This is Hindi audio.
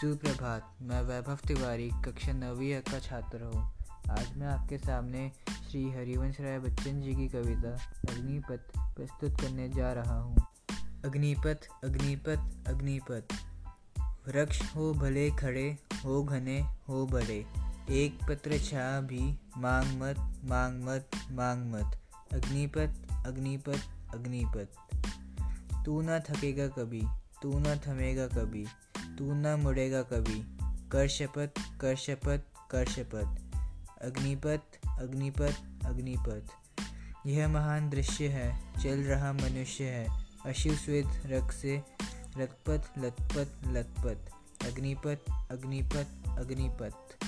सुप्रभात, मैं वैभव तिवारी, कक्षा नवीं का छात्र हूँ। आज मैं आपके सामने श्री हरिवंश राय बच्चन जी की कविता, अग्निपथ, प्रस्तुत करने जा रहा हूँ। अग्निपथ अग्निपथ अग्निपथ। वृक्ष हो भले खड़े, हो घने, हो बड़े। एक पत्र छा भी, मांग मत मांग मत मांग मत। अग्निपथ अग्निपथ अग्निपथ। तू ना थकेगा कभी, तू ना थमेगा कभी। तू ना मुड़ेगा कभी। कर शपथ कर शपथ कर शपथ। अग्निपथ अग्निपथ अग्निपथ। यह महान दृश्य है, चल रहा मनुष्य है। अशिव स्वेद रक्त से रथपथ लथपथ लथपथ। अग्निपथ अग्निपथ अग्निपथ।